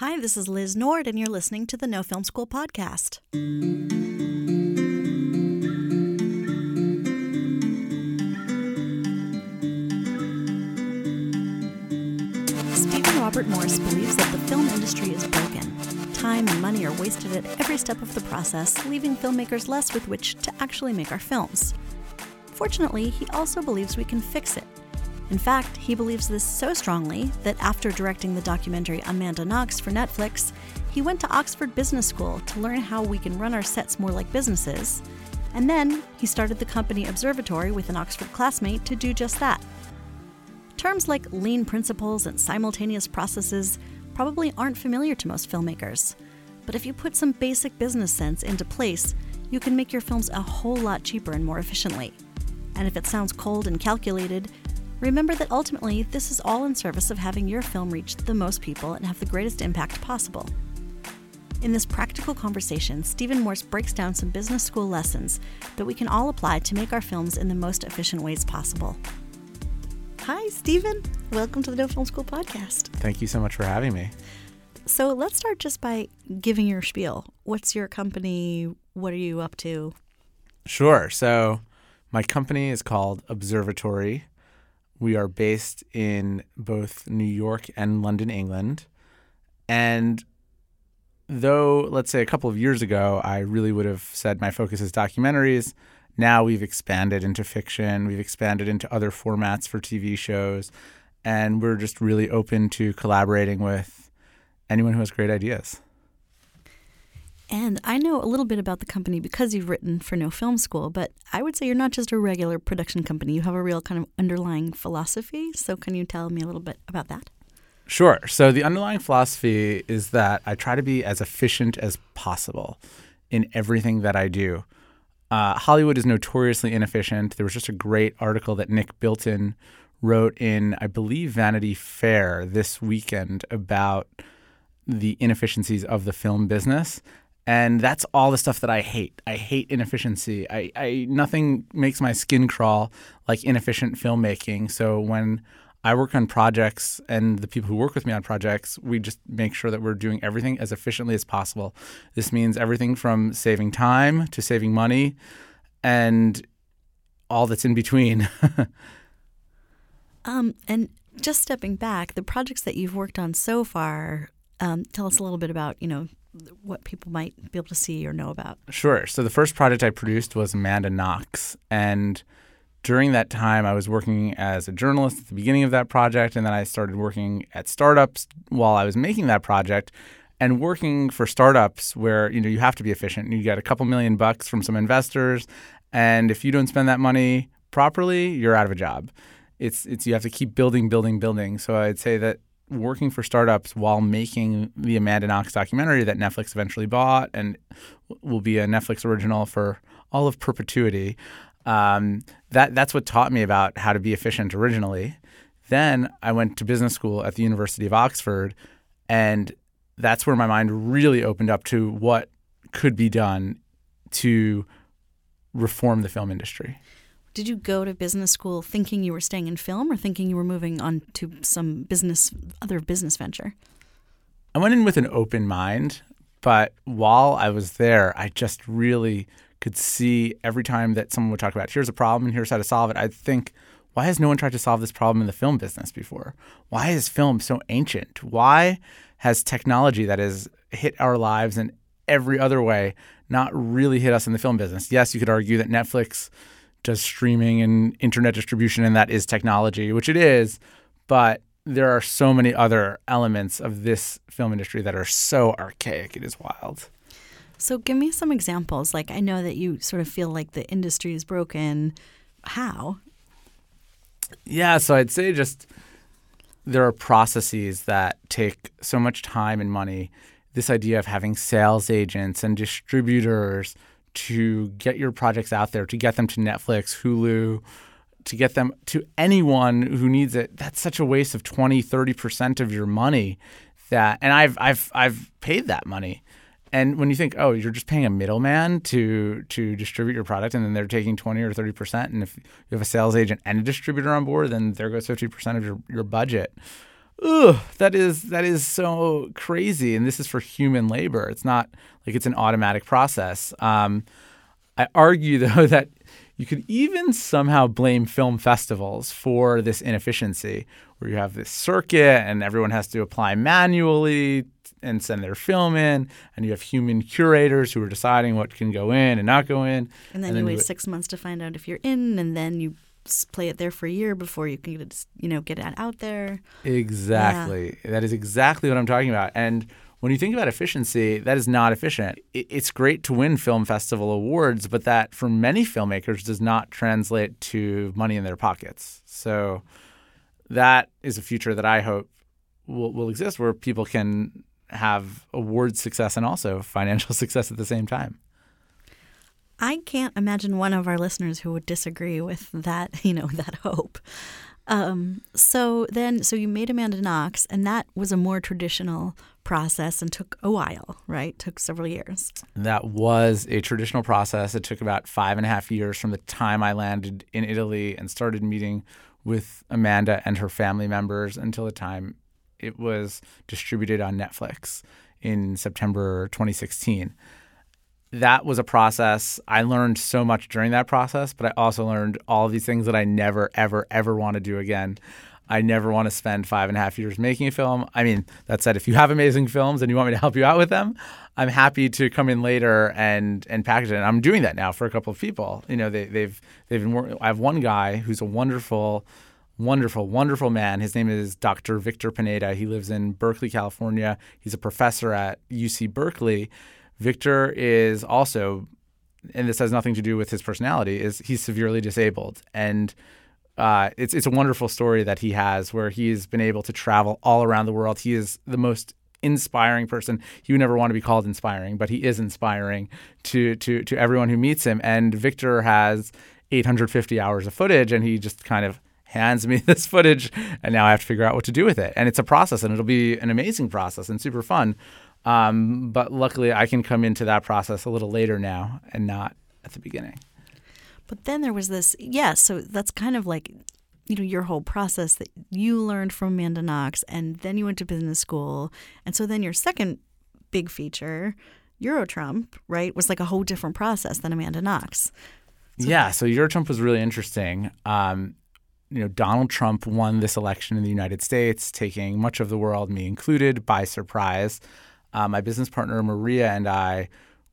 Hi, this is Liz Nord, and you're listening to the No Film School podcast. Stephen Robert Morse believes that the film industry is broken. Time and money are wasted at every step of the process, leaving filmmakers less with which to actually make our films. Fortunately, he also believes we can fix it. In fact, he believes this so strongly that after directing the documentary Amanda Knox for Netflix, he went to Oxford Business School to learn how we can run our sets more like businesses. And then he started the company Observatory with an Oxford classmate to do just that. Terms like lean principles and simultaneous processes probably aren't familiar to most filmmakers. But if you put some basic business sense into place, you can make your films a whole lot cheaper and more efficiently. And if it sounds cold and calculated, remember that ultimately this is all in service of having your film reach the most people and have the greatest impact possible. In this practical conversation, Stephen Morse breaks down some business school lessons that we can all apply to make our films in the most efficient ways possible. Hi, Stephen. Welcome to the No Film School podcast. Thank you so much for having me. So let's start just by giving your spiel. What's your company? What are you up to? Sure. So, my company is called Observatory. We are based in both New York and London, England. And though, let's say a couple of years ago, I really would have said my focus is documentaries, now we've expanded into fiction, we've expanded into other formats for TV shows, and we're just really open to collaborating with anyone who has great ideas. And I know a little bit about the company because you've written for No Film School, but I would say you're not just a regular production company. You have a real kind of underlying philosophy. So, can you tell me a little bit about that? Sure. So, the underlying philosophy is that I try to be as efficient as possible in everything that I do. Uh, Hollywood is notoriously inefficient. There was just a great article that Nick Bilton wrote in, I believe, Vanity Fair this weekend about the inefficiencies of the film business. And that's all the stuff that I hate. I hate inefficiency. I, I nothing makes my skin crawl like inefficient filmmaking. So when I work on projects and the people who work with me on projects, we just make sure that we're doing everything as efficiently as possible. This means everything from saving time to saving money and all that's in between. um, and just stepping back, the projects that you've worked on so far, um, tell us a little bit about, you know, what people might be able to see or know about. Sure. So the first project I produced was Amanda Knox. And during that time, I was working as a journalist at the beginning of that project. And then I started working at startups while I was making that project. And working for startups where you know you have to be efficient. You get a couple million bucks from some investors, and if you don't spend that money properly, you're out of a job. It's it's you have to keep building, building, building. So I'd say that working for startups while making the Amanda Knox documentary that Netflix eventually bought and will be a Netflix original for all of perpetuity. Um, that that's what taught me about how to be efficient originally. Then I went to business school at the University of Oxford, and that's where my mind really opened up to what could be done to reform the film industry. Did you go to business school thinking you were staying in film or thinking you were moving on to some business other business venture? I went in with an open mind, but while I was there, I just really could see every time that someone would talk about here's a problem and here's how to solve it, I'd think, why has no one tried to solve this problem in the film business before? Why is film so ancient? Why has technology that has hit our lives in every other way not really hit us in the film business? Yes, you could argue that Netflix does streaming and internet distribution, and that is technology, which it is, but there are so many other elements of this film industry that are so archaic. It is wild. So, give me some examples. Like, I know that you sort of feel like the industry is broken. How? Yeah, so I'd say just there are processes that take so much time and money. This idea of having sales agents and distributors to get your projects out there, to get them to Netflix, Hulu, to get them to anyone who needs it, that's such a waste of 20, 30% of your money that and I've I've I've paid that money. And when you think, oh, you're just paying a middleman to to distribute your product, and then they're taking twenty or thirty percent, and if you have a sales agent and a distributor on board, then there goes fifty percent of your your budget. Ugh, that is that is so crazy. And this is for human labor. It's not like it's an automatic process. Um, I argue though that you could even somehow blame film festivals for this inefficiency, where you have this circuit and everyone has to apply manually and send their film in, and you have human curators who are deciding what can go in and not go in. And then, and then you wait six months to find out if you're in, and then you play it there for a year before you can get it, you know, get it out there. Exactly. Yeah. That is exactly what I'm talking about. And when you think about efficiency, that is not efficient. It's great to win film festival awards, but that for many filmmakers does not translate to money in their pockets. So that is a future that I hope will, will exist where people can have award success and also financial success at the same time. I can't imagine one of our listeners who would disagree with that, you know, that hope. Um, so then, so you made Amanda Knox, and that was a more traditional process and took a while, right? Took several years. That was a traditional process. It took about five and a half years from the time I landed in Italy and started meeting with Amanda and her family members until the time it was distributed on Netflix in September 2016 that was a process. I learned so much during that process, but I also learned all of these things that I never, ever, ever want to do again. I never want to spend five and a half years making a film. I mean, that said, if you have amazing films and you want me to help you out with them, I'm happy to come in later and and package it. And I'm doing that now for a couple of people. You know, they, they've they've been. I have one guy who's a wonderful, wonderful, wonderful man. His name is Dr. Victor Pineda. He lives in Berkeley, California. He's a professor at UC Berkeley Victor is also, and this has nothing to do with his personality, is he's severely disabled, and uh, it's it's a wonderful story that he has where he's been able to travel all around the world. He is the most inspiring person. He would never want to be called inspiring, but he is inspiring to to to everyone who meets him. And Victor has 850 hours of footage, and he just kind of hands me this footage, and now I have to figure out what to do with it. And it's a process, and it'll be an amazing process and super fun. Um, but luckily, I can come into that process a little later now and not at the beginning. But then there was this, yeah, so that's kind of like, you know, your whole process that you learned from Amanda Knox, and then you went to business school. And so then your second big feature, Eurotrump, right, was like a whole different process than Amanda Knox. So yeah, so Eurotrump was really interesting. Um, you know, Donald Trump won this election in the United States, taking much of the world, me included, by surprise. Uh, my business partner Maria and I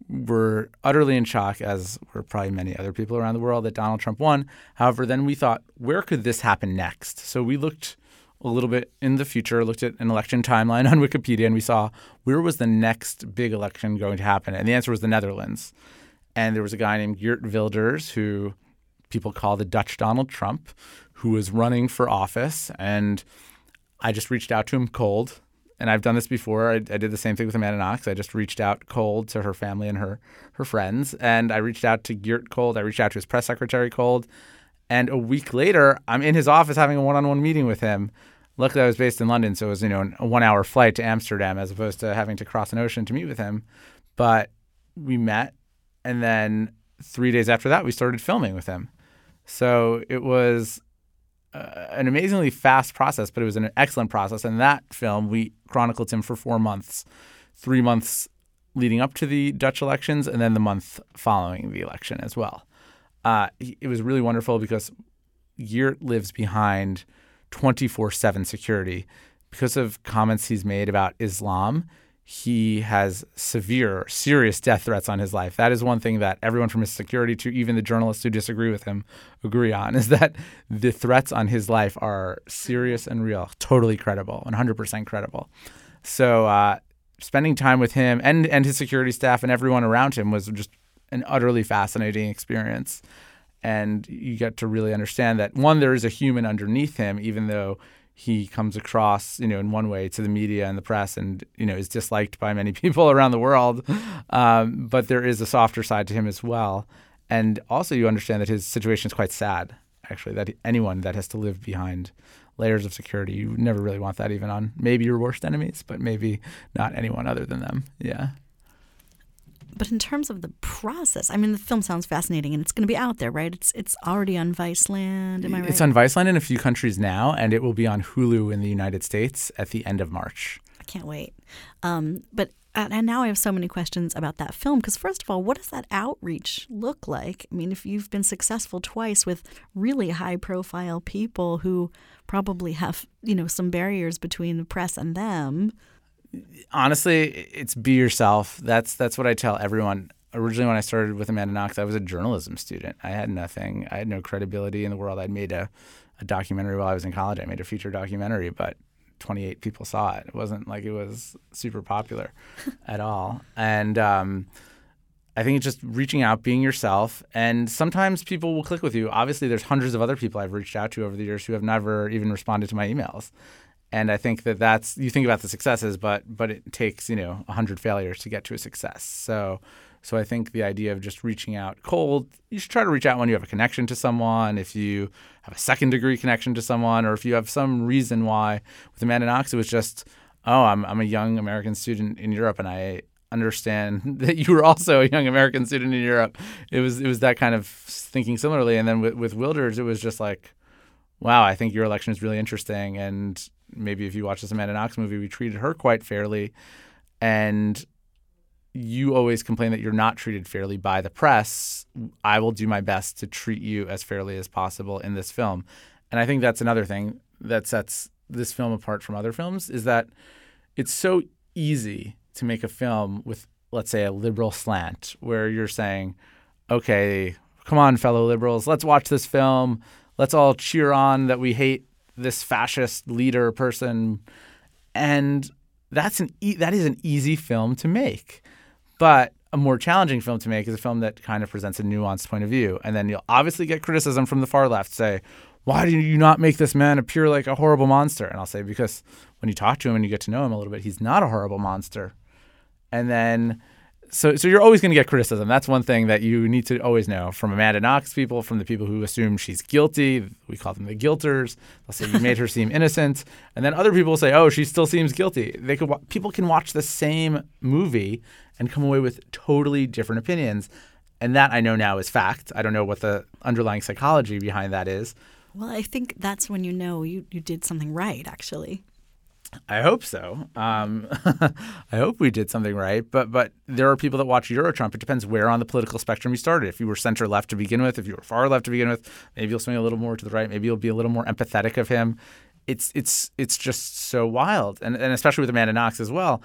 were utterly in shock, as were probably many other people around the world, that Donald Trump won. However, then we thought, where could this happen next? So we looked a little bit in the future, looked at an election timeline on Wikipedia, and we saw where was the next big election going to happen? And the answer was the Netherlands. And there was a guy named Geert Wilders, who people call the Dutch Donald Trump, who was running for office. And I just reached out to him cold and I've done this before. I, I, did the same thing with Amanda Knox. I just reached out cold to her family and her her friends, and I reached out to Geert cold. I reached out to his press secretary cold, and a week later, I'm in his office having a one-on-one meeting with him. Luckily, I was based in London, so it was you know a one-hour flight to Amsterdam as opposed to having to cross an ocean to meet with him. But we met, and then three days after that, we started filming with him. So it was uh, an amazingly fast process, but it was an excellent process. And that film, we chronicled him for four months, three months leading up to the Dutch elections, and then the month following the election as well. Uh, it was really wonderful because Geert lives behind 24 7 security because of comments he's made about Islam he has severe, serious death threats on his life. That is one thing that everyone from his security to even the journalists who disagree with him agree on is that the threats on his life are serious and real, totally credible, 100% credible. So, uh, spending time with him and, and his security staff and everyone around him was just an utterly fascinating experience. And you get to really understand that one, there is a human underneath him, even though he comes across, you know, in one way to the media and the press, and you know is disliked by many people around the world. Um, but there is a softer side to him as well, and also you understand that his situation is quite sad. Actually, that anyone that has to live behind layers of security, you never really want that, even on maybe your worst enemies, but maybe not anyone other than them. Yeah. But in terms of the process, I mean, the film sounds fascinating, and it's going to be out there, right? It's it's already on Viceland. Am I right? It's on Viceland in a few countries now, and it will be on Hulu in the United States at the end of March. I can't wait. Um, but and now I have so many questions about that film because first of all, what does that outreach look like? I mean, if you've been successful twice with really high-profile people who probably have you know some barriers between the press and them honestly, it's be yourself. That's that's what I tell everyone. Originally, when I started with Amanda Knox, I was a journalism student. I had nothing. I had no credibility in the world. I'd made a, a documentary while I was in college. I made a feature documentary, but 28 people saw it. It wasn't like it was super popular at all. And um, I think it's just reaching out, being yourself, and sometimes people will click with you. Obviously, there's hundreds of other people I've reached out to over the years who have never even responded to my emails and I think that that's you think about the successes, but but it takes you know hundred failures to get to a success. So so I think the idea of just reaching out cold, you should try to reach out when you have a connection to someone. If you have a second degree connection to someone, or if you have some reason why. With Amanda Knox, it was just oh, I'm I'm a young American student in Europe, and I understand that you were also a young American student in Europe. It was it was that kind of thinking similarly, and then with with Wilders, it was just like wow, I think your election is really interesting. And maybe if you watch this Amanda Knox movie, we treated her quite fairly. And you always complain that you're not treated fairly by the press. I will do my best to treat you as fairly as possible in this film. And I think that's another thing that sets this film apart from other films is that it's so easy to make a film with, let's say, a liberal slant where you're saying, okay, come on, fellow liberals, let's watch this film let's all cheer on that we hate this fascist leader person. And that's an e- that is an easy film to make. But a more challenging film to make is a film that kind of presents a nuanced point of view. And then you'll obviously get criticism from the far left say why do you not make this man appear like a horrible monster? And i'll say because when you talk to him and you get to know him a little bit he's not a horrible monster. And then so so you're always going to get criticism. That's one thing that you need to always know from Amanda Knox people, from the people who assume she's guilty. We call them the guilters. They'll say you made her seem innocent, and then other people will say, "Oh, she still seems guilty." They could people can watch the same movie and come away with totally different opinions, and that I know now is fact. I don't know what the underlying psychology behind that is. Well, I think that's when you know you you did something right, actually. I hope so. Um, I hope we did something right. But but there are people that watch Eurotrump. It depends where on the political spectrum you started. If you were center left to begin with, if you were far left to begin with, maybe you'll swing a little more to the right. Maybe you'll be a little more empathetic of him. It's it's it's just so wild, and and especially with Amanda Knox as well.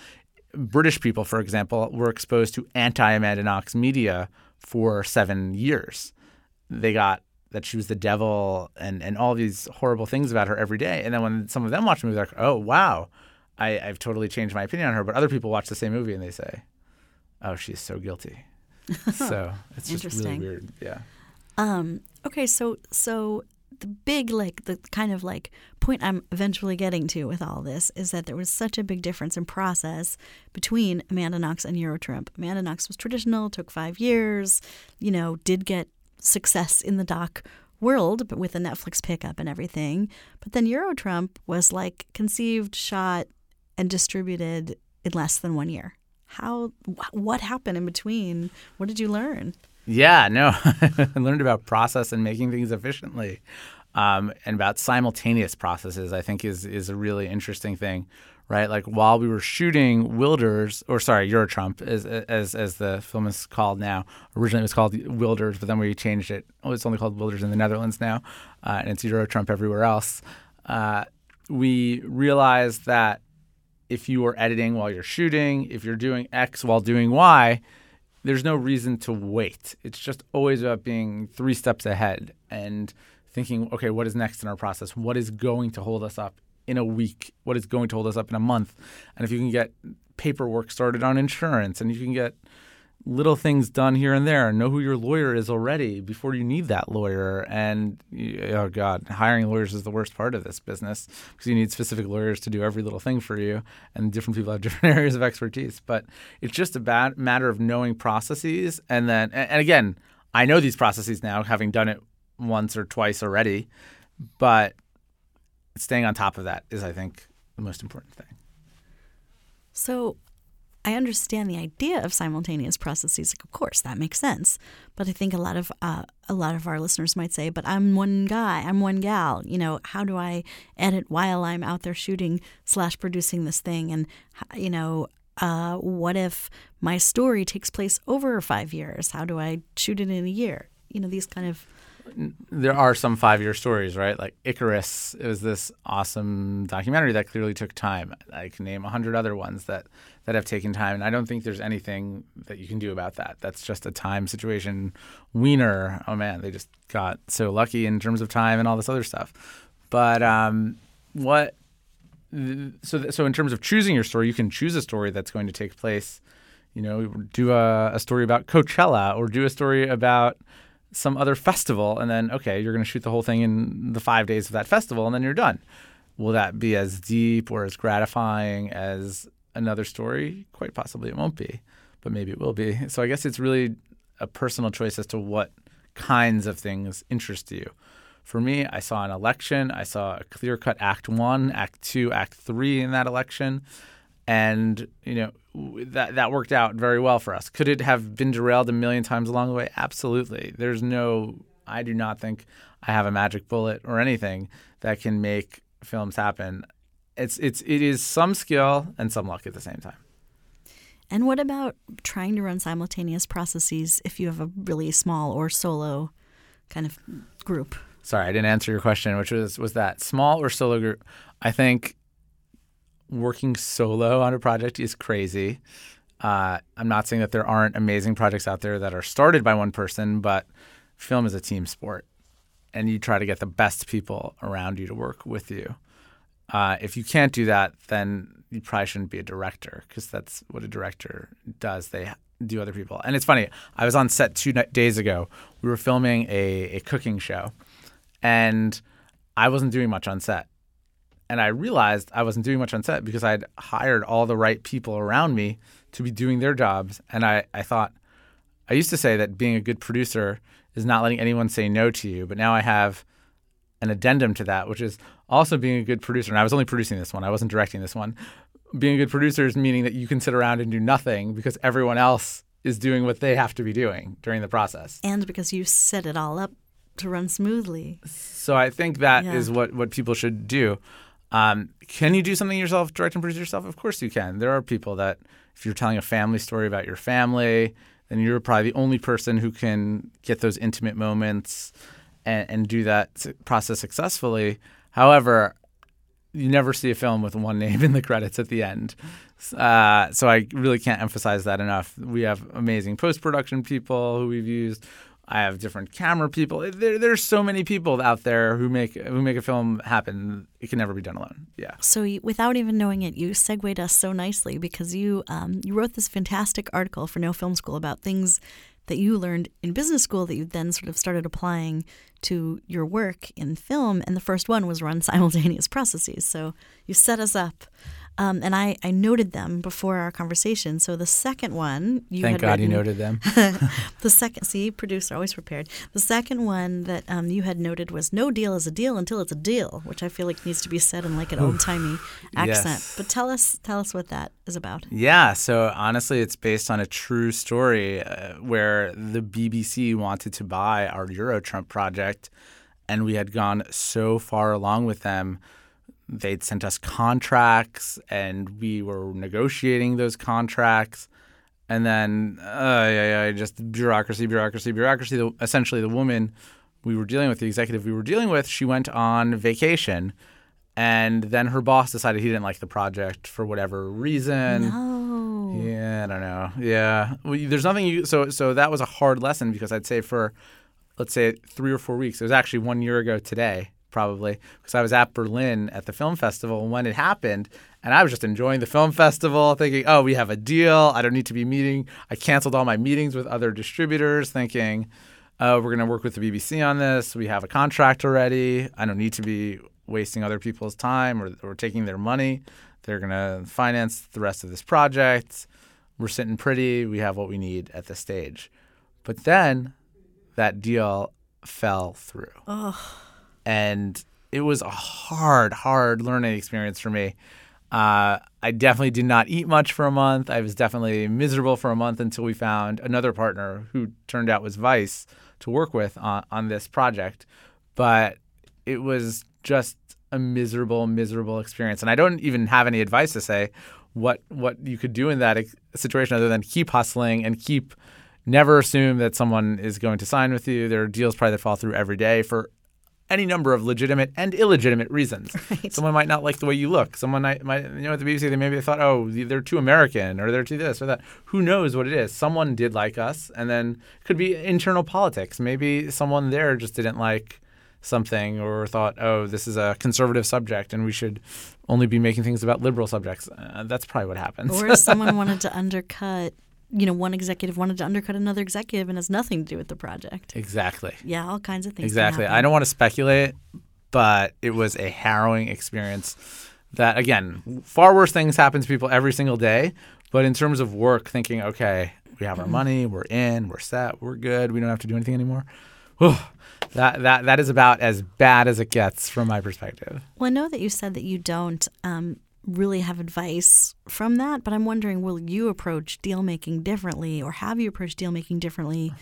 British people, for example, were exposed to anti Amanda Knox media for seven years. They got that she was the devil and, and all these horrible things about her every day. And then when some of them watch the movie, they're like, oh, wow, I, I've totally changed my opinion on her. But other people watch the same movie and they say, oh, she's so guilty. so it's just really weird. Yeah. Um, okay, so so the big like the kind of like point I'm eventually getting to with all this is that there was such a big difference in process between Amanda Knox and Eurotrump. Amanda Knox was traditional, took five years, you know, did get success in the doc world, but with a Netflix pickup and everything. But then Eurotrump was like conceived, shot, and distributed in less than one year. How? What happened in between? What did you learn? Yeah, no, I learned about process and making things efficiently, um, and about simultaneous processes. I think is is a really interesting thing right? Like while we were shooting Wilders, or sorry, Eurotrump, as as as the film is called now. Originally, it was called Wilders, but then we changed it. Oh, it's only called Wilders in the Netherlands now, uh, and it's Eurotrump everywhere else. Uh, we realized that if you are editing while you're shooting, if you're doing X while doing Y, there's no reason to wait. It's just always about being three steps ahead and thinking, okay, what is next in our process? What is going to hold us up in a week, what is going to hold us up in a month. And if you can get paperwork started on insurance and you can get little things done here and there, know who your lawyer is already before you need that lawyer. And oh God, hiring lawyers is the worst part of this business because you need specific lawyers to do every little thing for you, and different people have different areas of expertise. But it's just a bad matter of knowing processes, and then and again, I know these processes now, having done it once or twice already, but staying on top of that is, I think, the most important thing. So, I understand the idea of simultaneous processes. Like, of course, that makes sense. But I think a lot of uh, a lot of our listeners might say, "But I'm one guy. I'm one gal. You know, how do I edit while I'm out there shooting slash producing this thing? And you know, uh, what if my story takes place over five years? How do I shoot it in a year? You know, these kind of there are some five year stories, right? Like Icarus, it was this awesome documentary that clearly took time. I can name a hundred other ones that that have taken time, and I don't think there's anything that you can do about that. That's just a time situation. Weiner, oh man, they just got so lucky in terms of time and all this other stuff. But um, what? So so in terms of choosing your story, you can choose a story that's going to take place. You know, do a, a story about Coachella or do a story about some other festival, and then okay, you're going to shoot the whole thing in the five days of that festival, and then you're done. Will that be as deep or as gratifying as another story? Quite possibly, it won't be, but maybe it will be. So I guess it's really a personal choice as to what kinds of things interest you. For me, I saw an election. I saw a clear cut Act One, Act Two, Act Three in that election and you know that that worked out very well for us. Could it have been derailed a million times along the way? Absolutely. There's no. I do not think I have a magic bullet or anything that can make films happen. It's it's it is some skill and some luck at the same time. And what about trying to run simultaneous processes if you have a really small or solo kind of group? Sorry, I didn't answer your question, which was was that small or solo group? I think working solo on a project is crazy. Uh, I'm not saying that there aren't amazing projects out there that are started by one person, but film is a team sport, and you try to get the best people around you to work with you. Uh, if you can't do that, then you probably shouldn't be a director because that's what a director does. They do other people. And it's funny. I was on set two days ago. We were filming a, a cooking show, and I wasn't doing much on set and I realized I wasn't doing much on set because I'd hired all the right people around me to be doing their jobs. And I, I thought, I used to say that being a good producer is not letting anyone say no to you. But now I have an addendum to that, which is also being a good producer. And I was only producing this one, I wasn't directing this one. Being a good producer is meaning that you can sit around and do nothing because everyone else is doing what they have to be doing during the process. And because you set it all up to run smoothly. So I think that yeah. is what, what people should do. Um, can you do something yourself, direct and produce yourself? Of course you can. There are people that, if you're telling a family story about your family, then you're probably the only person who can get those intimate moments and, and do that process successfully. However, you never see a film with one name in the credits at the end. Uh, so I really can't emphasize that enough. We have amazing post production people who we've used. I have different camera people. There, there's so many people out there who make who make a film happen. It can never be done alone. Yeah. So without even knowing it, you segued us so nicely because you um, you wrote this fantastic article for No Film School about things that you learned in business school that you then sort of started applying to your work in film. And the first one was run simultaneous processes. So you set us up um, and I, I noted them before our conversation. So the second one, you thank God written, you noted them. the second, see, producer always prepared. The second one that um, you had noted was no deal is a deal until it's a deal, which I feel like needs to be said in like an old timey accent. Yes. But tell us, tell us what that is about. Yeah. So honestly, it's based on a true story uh, where the BBC wanted to buy our Euro Trump project, and we had gone so far along with them they'd sent us contracts and we were negotiating those contracts. And then uh, yeah, yeah, just bureaucracy bureaucracy bureaucracy. The, essentially the woman we were dealing with the executive we were dealing with she went on vacation. And then her boss decided he didn't like the project for whatever reason. No. yeah i don't know. Yeah. There's nothing you so so that was a hard lesson because i'd say for let's say three or four weeks it was actually one year ago today probably because I was at Berlin at the film festival when it happened, and I was just enjoying the film festival, thinking, "Oh, we have a deal. I don't need to be meeting." I canceled all my meetings with other distributors, thinking, "Oh, we're going to work with the BBC on this. We have a contract already. I don't need to be wasting other people's time or, or taking their money. They're going to finance the rest of this project. We're sitting pretty. We have what we need at this stage." But then that deal fell through. Oh and it was a hard, hard learning experience for me. Uh, I definitely did not eat much for a month. I was definitely miserable for a month until we found another partner who turned out was Vice to work with on, on this project. But it was just a miserable, miserable experience. And I don't even have any advice to say what what you could do in that situation other than keep hustling and keep never assume that someone is going to sign with you. There are deals probably that fall through every day for any number of legitimate and illegitimate reasons. Right. Someone might not like the way you look. Someone might, might you know, at the BBC, they maybe they thought, oh, they're too American or they're too this or that. Who knows what it is? Someone did like us, and then it could be internal politics. Maybe someone there just didn't like something or thought, oh, this is a conservative subject and we should only be making things about liberal subjects. Uh, that's probably what happens. Or someone wanted to undercut, you know, one executive wanted to undercut another executive and has nothing to do with the project. exactly. Yeah, all kinds of things. Exactly. I don't want to speculate, but it was a harrowing experience. That again, far worse things happen to people every single day. But in terms of work, thinking, okay, we have our Mm-hmm. money, we're in, we're set, we're good, we don't have to do anything anymore. Whew. that that that is about as bad as it gets from my perspective. Well, I know that you said that you don't um, really have advice from that, but I'm wondering, will you approach deal making differently, or have you approached deal making differently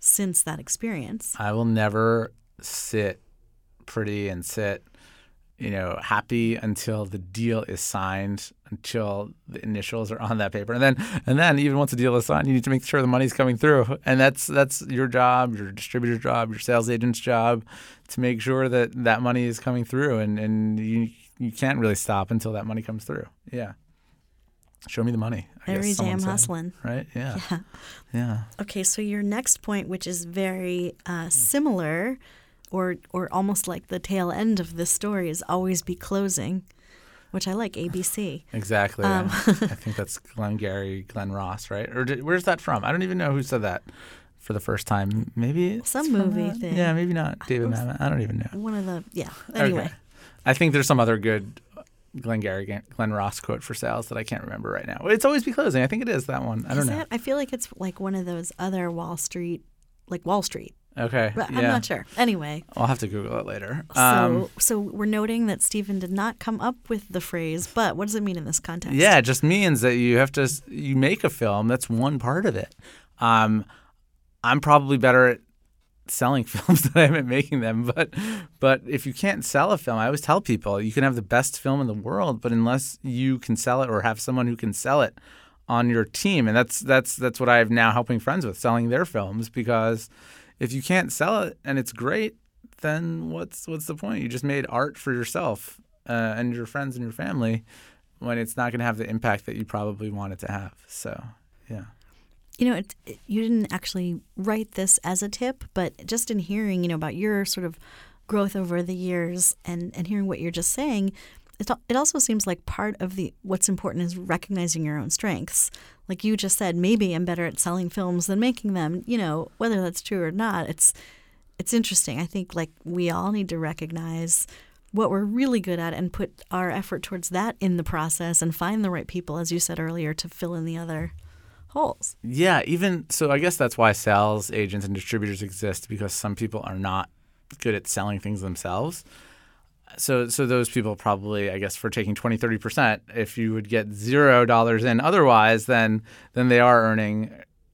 since that experience? I will never sit pretty and sit, you know, happy until the deal is signed, until the initials are on that paper. And then and then even once the deal is signed, you need to make sure the money's coming through. And that's that's your job, your distributor's job, your sales agent's job to make sure that that money is coming through and and you you can't really stop until that money comes through. Yeah. Show me the money. I Every guess day I'm said. hustling. Right? Yeah. Yeah. Yeah. Okay, so your next point, which is very uh, similar, or or almost like the tail end of this story, is always be closing, which I like. ABC. Exactly. Um, yeah. I think that's Glengarry Glen Ross, right? Or did, where's that from? I don't even know who said that for the first time. Maybe it's Some movie thing. Yeah, maybe not David Mamet. I don't even know. One of the yeah. Anyway, Okay. I think there's some other good Glenn Gary, Glenn Ross quote for sales that I can't remember right now. It's always be closing. I think it is that one. I don't is know. that? I feel like it's like one of those other Wall Street, like Wall Street. Okay. But yeah. I'm not sure. Anyway, I'll have to Google it later. so Um, so we're noting that Stephen did not come up with the phrase, but what does it mean in this context? Yeah, it just means that you have to you make a film. That's one part of it. Um, I'm probably better at selling films than I am at making them. But but if you can't sell a film, I always tell people you can have the best film in the world, but unless you can sell it or have someone who can sell it on your team, and that's that's that's what I'm now helping friends with selling their films because if you can't sell it and it's great, then what's what's the point? You just made art for yourself uh, and your friends and your family when it's not going to have the impact that you probably want it to have. So, yeah. You know, it, it- you didn't actually write this as a tip, but just in hearing, you know, about your sort of growth over the years and, and hearing what you're just saying, it, it also seems like part of the what's important is recognizing your own strengths. Like you just said, maybe I'm better at selling films than making them. You know, whether that's true or not, it's it's interesting. I think like we all need to recognize what we're really good at and put our effort towards that in the process and find the right people, as you said earlier, to fill in the other holes. Yeah, even so, I guess that's why sales agents and distributors exist because some people are not good at selling things themselves. So, so those people probably, I guess, for taking 20, 30%, if you would get zero dollars in otherwise, then then they are earning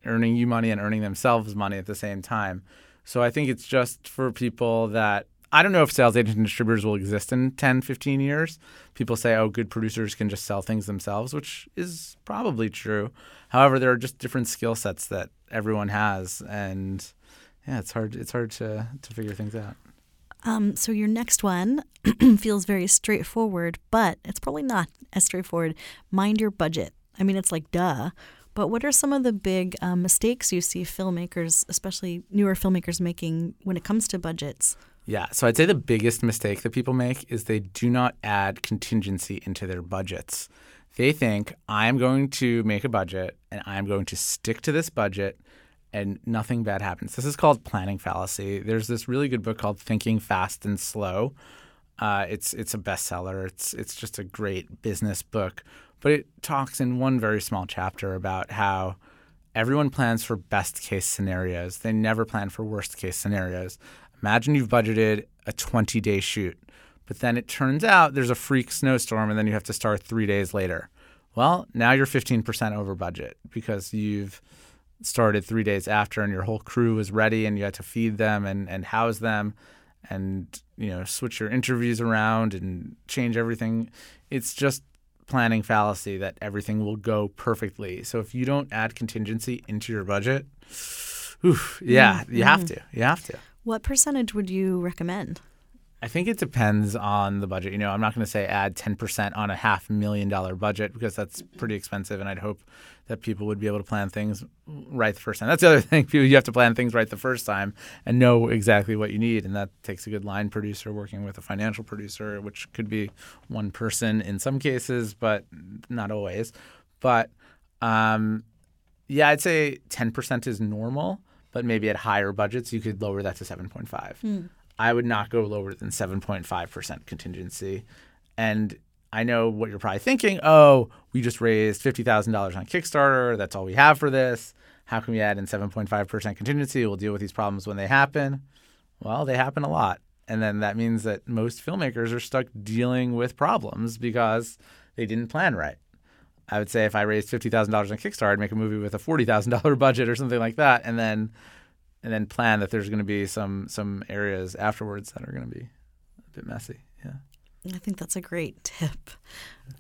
earning you money and earning themselves money at the same time. So I think it's just for people that I don't know if sales agents and distributors will exist in 10, 15 years. People say, oh, good producers can just sell things themselves, which is probably true. However, there are just different skill sets that everyone has, and yeah, it's hard. It's hard to to figure things out. Um, so your next one feels very straightforward, but it's probably not as straightforward. Mind your budget. I mean, it's like duh. But what are some of the big um, mistakes you see filmmakers, especially newer filmmakers, making when it comes to budgets? Yeah, so I'd say the biggest mistake that people make is they do not add contingency into their budgets. They think I'm going to make a budget and I'm going to stick to this budget and nothing bad happens. This is called planning fallacy. There's this really good book called Thinking Fast and Slow. Uh, it's it's a bestseller. It's it's just a great business book, but it talks in one very small chapter about how everyone plans for best case scenarios. They never plan for worst case scenarios. Imagine you've budgeted a 20 day shoot, But then it turns out there's a freak snowstorm, and then you have to start three days later. Well, now you're 15% over budget because you've started three days after, and your whole crew is ready, and you had to feed them and, and house them, and you know switch your interviews around and change everything. It's just planning fallacy that everything will go perfectly. So if you don't add contingency into your budget, oof, yeah, mm-hmm. you have mm-hmm. to. You have to. What percentage would you recommend? I think it depends on the budget. You know, I'm not going to say add 10% on a half million dollar budget because that's pretty expensive, and I'd hope that people would be able to plan things right the first time. That's the other thing. You have to plan things right the first time and know exactly what you need, and that takes a good line producer working with a financial producer, which could be one person in some cases, but not always. But um, yeah, I'd say 10% is normal, but maybe at higher budgets you could lower that to 7.5. Mm. I would not go lower than 7.5% contingency. And I know what you're probably thinking. Oh, we just raised $50,000 on Kickstarter. That's all we have for this. How can we add in 7.5% contingency? We'll deal with these problems when they happen. Well, they happen a lot. And then that means that most filmmakers are stuck dealing with problems because they didn't plan right. I would say if I raised $50,000 on Kickstarter, I'd make a movie with a $40,000 budget or something like that. And then and then plan that there's going to be some some areas afterwards that are going to be a bit messy. Yeah. I think that's a great tip.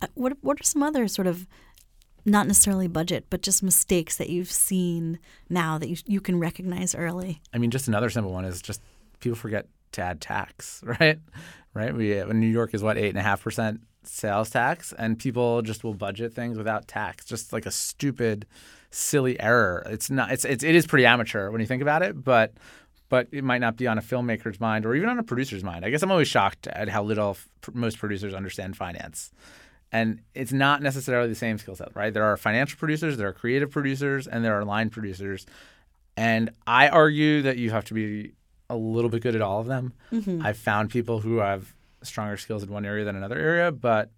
Uh, what what are some other sort of not necessarily budget, but just mistakes that you've seen now that you you can recognize early? I mean, just another simple one is just people forget to add tax, right? Right. We uh, New York is what eight and a half percent sales tax, and people just will budget things without tax, just like a stupid silly error. It's not. It's, it's it is pretty amateur when you think about it, but but it might not be on a filmmaker's mind or even on a producer's mind. I guess I'm always shocked at how little most producers understand finance. And it's not necessarily the same skill set, right? There are financial producers, there are creative producers, and there are line producers. And I argue that you have to be a little bit good at all of them. Mm-hmm. I've found people who have stronger skills in one area than another area, but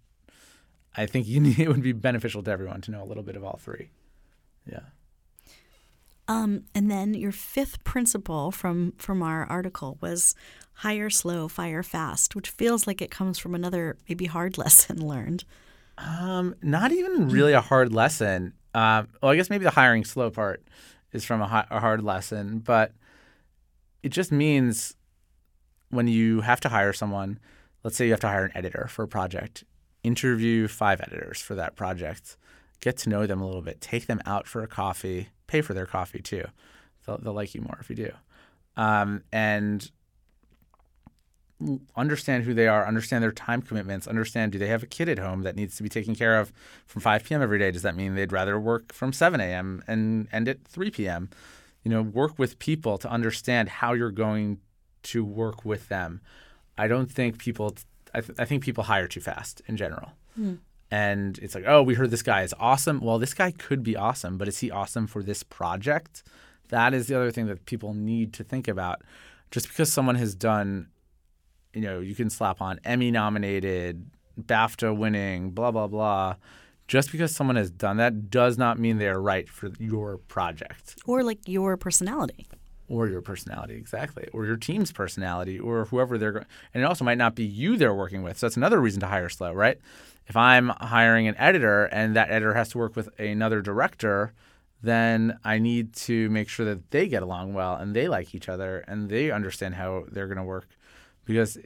I think you need, it would be beneficial to everyone to know a little bit of all three. Yeah. Um, and then your fifth principle from from our article was hire slow, fire fast, which feels like it comes from another maybe hard lesson learned. Um, not even really a hard lesson. Um, well, I guess maybe the hiring slow part is from a, a hard lesson, but it just means when you have to hire someone, let's say you have to hire an editor for a project, interview five editors for that project get to know them a little bit, take them out for a coffee, pay for their coffee too. They'll, they'll like you more if you do. Um, and understand who they are, understand their time commitments, understand do they have a kid at home that needs to be taken care of from 5 p.m. every day? Does that mean they'd rather work from 7 a.m. and end at 3 p.m.? You know, work with people to understand how you're going to work with them. I don't think people, I, th- I think people hire too fast in general. Mm and it's like, oh, we heard this guy is awesome. Well, this guy could be awesome, but is he awesome for this project? That is the other thing that people need to think about. Just because someone has done, you know, you can slap on Emmy nominated, BAFTA winning, blah, blah, blah. Just because someone has done that does not mean they are right for your project. Or like your personality or your personality exactly or your team's personality or whoever they're going and it also might not be you they're working with so that's another reason to hire slow right if I'm hiring an editor and that editor has to work with another director, then I need to make sure that they get along well and they like each other and they understand how they're going to work because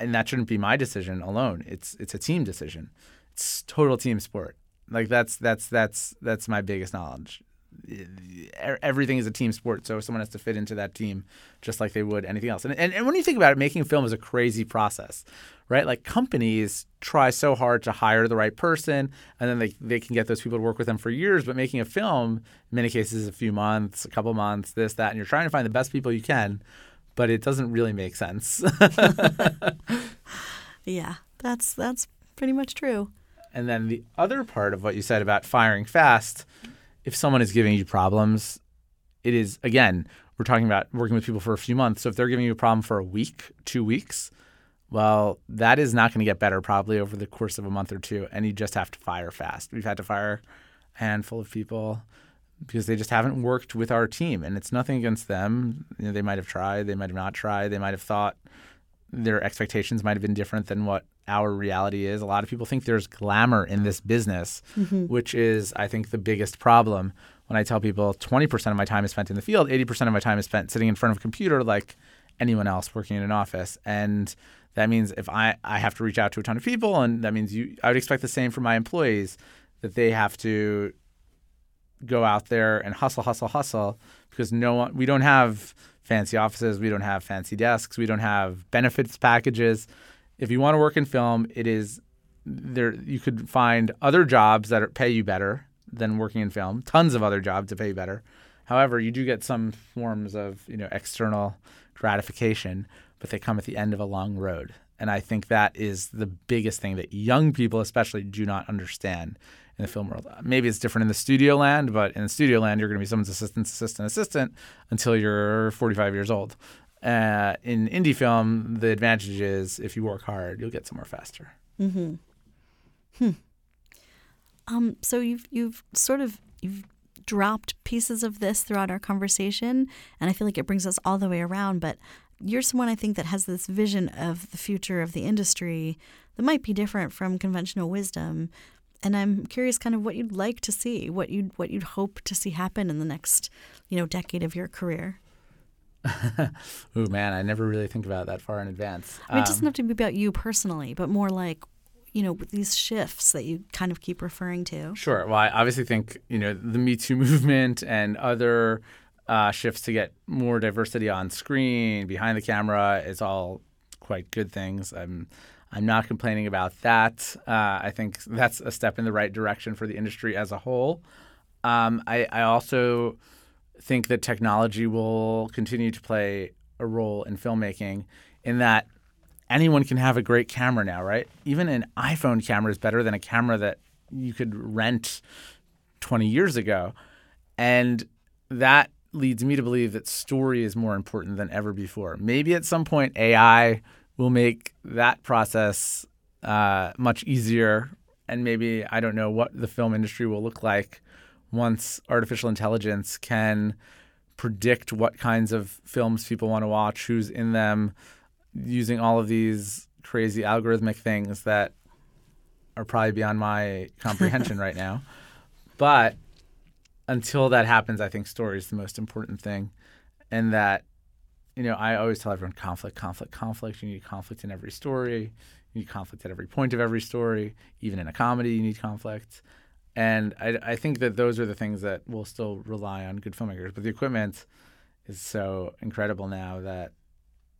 and that shouldn't be my decision alone. It's it's a team decision. It's total team sport. Like that's that's that's that's my biggest knowledge everything is a team sport, so someone has to fit into that team just like they would anything else. And, and, and when you think about it, making a film is a crazy process, right? Like companies try so hard to hire the right person, and then they, they can get those people to work with them for years. But making a film, in many cases, a few months, a couple months, this, that, and you're trying to find the best people you can, but it doesn't really make sense. yeah, that's that's pretty much true. And then the other part of what you said about firing fast if someone is giving you problems, it is again, we're talking about working with people for a few months. So if they're giving you a problem for a week, two weeks, well, that is not going to get better probably over the course of a month or two, and you just have to fire fast. We've had to fire a handful of people because they just haven't worked with our team, and it's nothing against them. You know, they might have tried, they might have not tried, they might have thought their expectations might have been different than what our reality is. A lot of people think there's glamour in this business, mm-hmm. which is, I think, the biggest problem. When I tell people 20% of my time is spent in the field, 80% of my time is spent sitting in front of a computer like anyone else working in an office. And that means if I, I have to reach out to a ton of people, and that means you, I would expect the same from my employees that they have to go out there and hustle, hustle, hustle because no one, we don't have fancy offices, we don't have fancy desks, we don't have benefits packages. If you want to work in film, it is there. You could find other jobs that are, pay you better than working in film. Tons of other jobs that pay you better. However, you do get some forms of you know external gratification, but they come at the end of a long road. And I think that is the biggest thing that young people, especially, do not understand in the film world. Maybe it's different in the studio land, but in the studio land, you're going to be someone's assistant, assistant, assistant until you're 45 years old. Uh, in indie film, the advantage is if you work hard, you'll get somewhere faster. Mm-hmm. Hmm. Um, so you've you've sort of you've dropped pieces of this throughout our conversation, and I feel like it brings us all the way around. But you're someone I think that has this vision of the future of the industry that might be different from conventional wisdom and I'm curious kind of what you'd like to see, what you'd what you'd hope to see happen in the next, you know, decade of your career. oh man, I never really think about that far in advance. I mean, it doesn't um, have to be about you personally, but more like, you know, these shifts that you kind of keep referring to. Sure. Well, I obviously think you know the Me Too movement and other uh, shifts to get more diversity on screen, behind the camera, is all quite good things. I'm I'm not complaining about that. Uh, I think that's a step in the right direction for the industry as a whole. Um, I, I, also think that technology will continue to play a role in filmmaking in that anyone can have a great camera now, right? Even an iPhone camera is better than a camera that you could rent 20 years ago. And that leads me to believe that story is more important than ever before. Maybe at some point AI will make that process uh, much easier. And maybe I don't know what the film industry will look like once artificial intelligence can predict what kinds of films people want to watch, who's in them, using all of these crazy algorithmic things that are probably beyond my comprehension right now. But until that happens, I think story is the most important thing, and that you know, I always tell everyone conflict, conflict, conflict. You need conflict in every story. You need conflict at every point of every story. Even in a comedy, you need conflict. And I, I think that those are the things that will still rely on good filmmakers. But the equipment is so incredible now that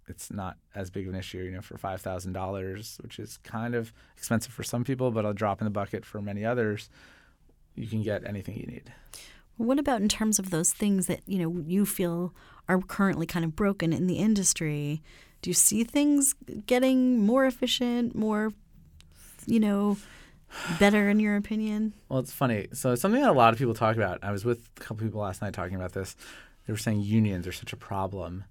it's not as big of an issue, you know, for five thousand dollars, which is kind of expensive for some people, but a drop in the bucket for many others. You can get anything you need. What about in terms of those things that you know you feel are currently kind of broken in the industry? Do you see things getting more efficient, more, you know, better in your opinion? Well, it's funny. So something that a lot of people talk about. I was with a couple people last night talking about this. They were saying unions are such a problem,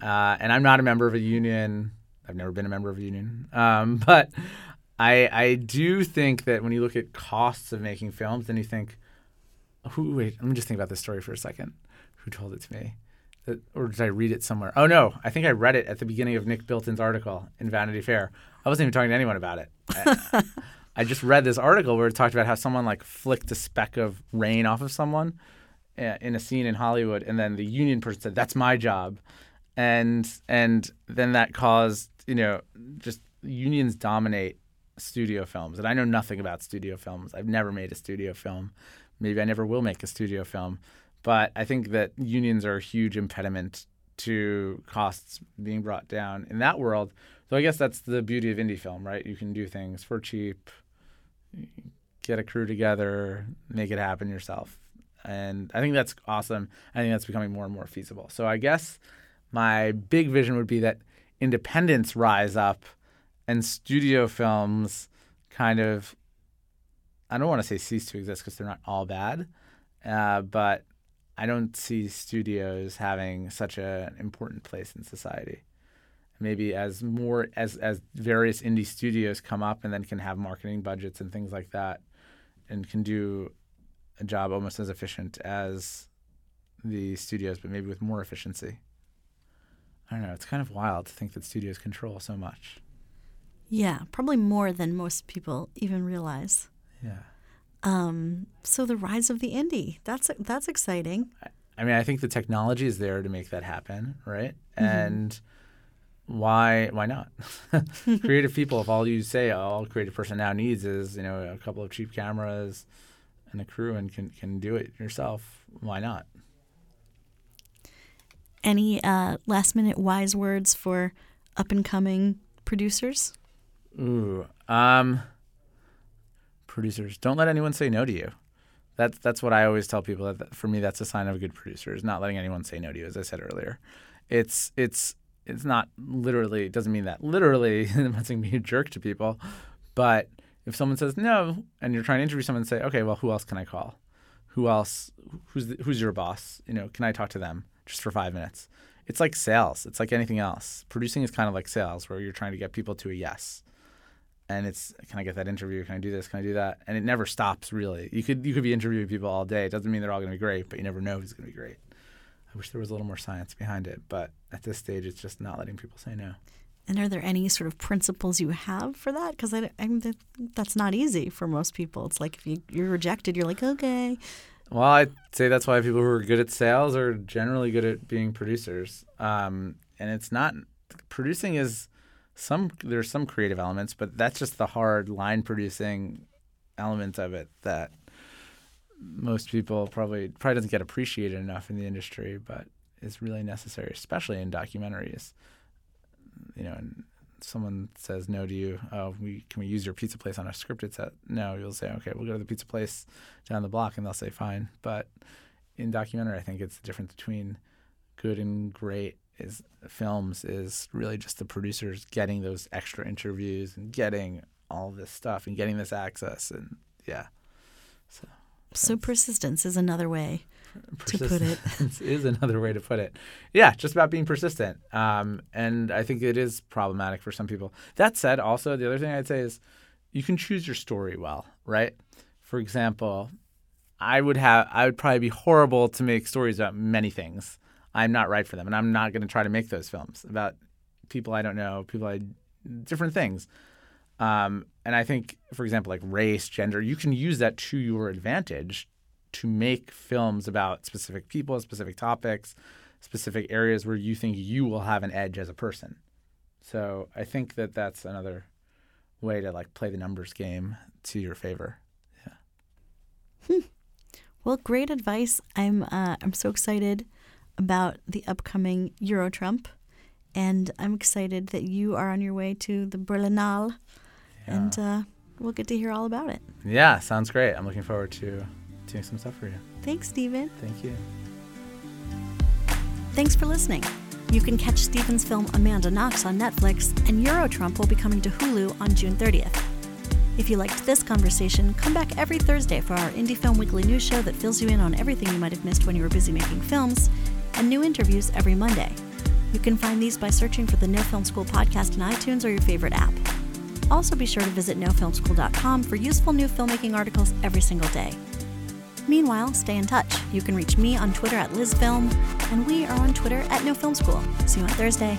uh, and I'm not a member of a union. I've never been a member of a union, um, but I I do think that when you look at costs of making films, then you think who wait let me just think about this story for a second. Who told it to me? That, or did i read it somewhere? Oh no i think i read it at the beginning of nick bilton's article in vanity fair. I wasn't even talking to anyone about it. I, I just read this article where it talked about how someone like flicked a speck of rain off of someone uh, in a scene in hollywood and then the union person said that's my job. And and then that caused you know just unions dominate studio films. And i know nothing about studio films. I've never made a studio film maybe I never will make a studio film. But I think that unions are a huge impediment to costs being brought down in that world. So I guess that's the beauty of indie film, right? You can do things for cheap, get a crew together, make it happen yourself. And I think that's awesome. I think that's becoming more and more feasible. So I guess my big vision would be that independents rise up and studio films kind of I don't want to say cease to exist because they're not all bad, uh, but I don't see studios having such an important place in society. Maybe as more as as various indie studios come up and then can have marketing budgets and things like that, and can do a job almost as efficient as the studios, but maybe with more efficiency. I don't know. It's kind of wild to think that studios control so much. Yeah, probably more than most people even realize. Yeah. Um, so the rise of the indie. That's that's exciting. I mean, I think the technology is there to make that happen, right? Mm-hmm. And why why not? creative people, if all you say all creative person now needs is, you know, a couple of cheap cameras and a crew and can can do it yourself, why not? Any uh, last minute wise words for up and coming producers? Ooh. Um producers, don't let anyone say no to you. That's that's what I always tell people. That for me, that's a sign of a good producer is not letting anyone say no to you. As I said earlier, it's it's it's not literally. It doesn't mean that literally. I'm not be a jerk to people, but if someone says no and you're trying to interview someone, and say, okay, well, who else can I call? Who else? Who's the, who's your boss? You know, can I talk to them just for five minutes? It's like sales. It's like anything else. Producing is kind of like sales, where you're trying to get people to a yes and it's can I get that interview? Can I do this? Can I do that? And it never stops really. You could you could be interviewing people all day. It doesn't mean they're all going to be great, but you never know who's going to be great. I wish there was a little more science behind it, but at this stage, it's just not letting people say no. And are there any sort of principles you have for that? Because I, I that's not easy for most people. It's like if you, you're rejected, you're like, okay. Well, I'd say that's why people who are good at sales are generally good at being producers. Um, and it's not producing is some there's some creative elements, but that's just the hard line producing element of it that most people probably probably doesn't get appreciated enough in the industry, but is really necessary, especially in documentaries. You know, and someone says no to you, oh, we can we use your pizza place on our scripted set? No, you'll say, okay, we'll go to the pizza place down the block, and they'll say fine. But in documentary, I think it's the difference between good and great is films is really just the producers getting those extra interviews and getting all this stuff and getting this access and yeah. So so persistence is another way to put it. is another way to put it. Yeah, just about being persistent. Um, and I think it is problematic for some people. That said, also the other thing I'd say is you can choose your story well, right? For example, I would have I would probably be horrible to make stories about many things. I'm not right for them, and I'm not going to try to make those films about people I don't know, people I different things. Um, and I think, for example, like race, gender, you can use that to your advantage to make films about specific people, specific topics, specific areas where you think you will have an edge as a person. So I think that that's another way to like play the numbers game to your favor. Yeah. Hmm. Well, great advice. I'm uh, I'm so excited about the upcoming Eurotrump. And I'm excited that you are on your way to the Berlinale. Yeah. And uh, we'll get to hear all about it. Yeah, sounds great. I'm looking forward to doing some stuff for you. Thanks, Stephen. Thank you. Thanks for listening. You can catch Stephen's film Amanda Knox on Netflix, and Eurotrump will be coming to Hulu on June 30th. If you liked this conversation, come back every Thursday for our Indie Film Weekly news show that fills you in on everything you might have missed when you were busy making films and new interviews every Monday. You can find these by searching for the No Film School podcast in iTunes or your favorite app. Also, be sure to visit nofilmschool.com for useful new filmmaking articles every single day. Meanwhile, stay in touch. You can reach me on Twitter at LizFilm, and we are on Twitter at No Film School. See you on Thursday.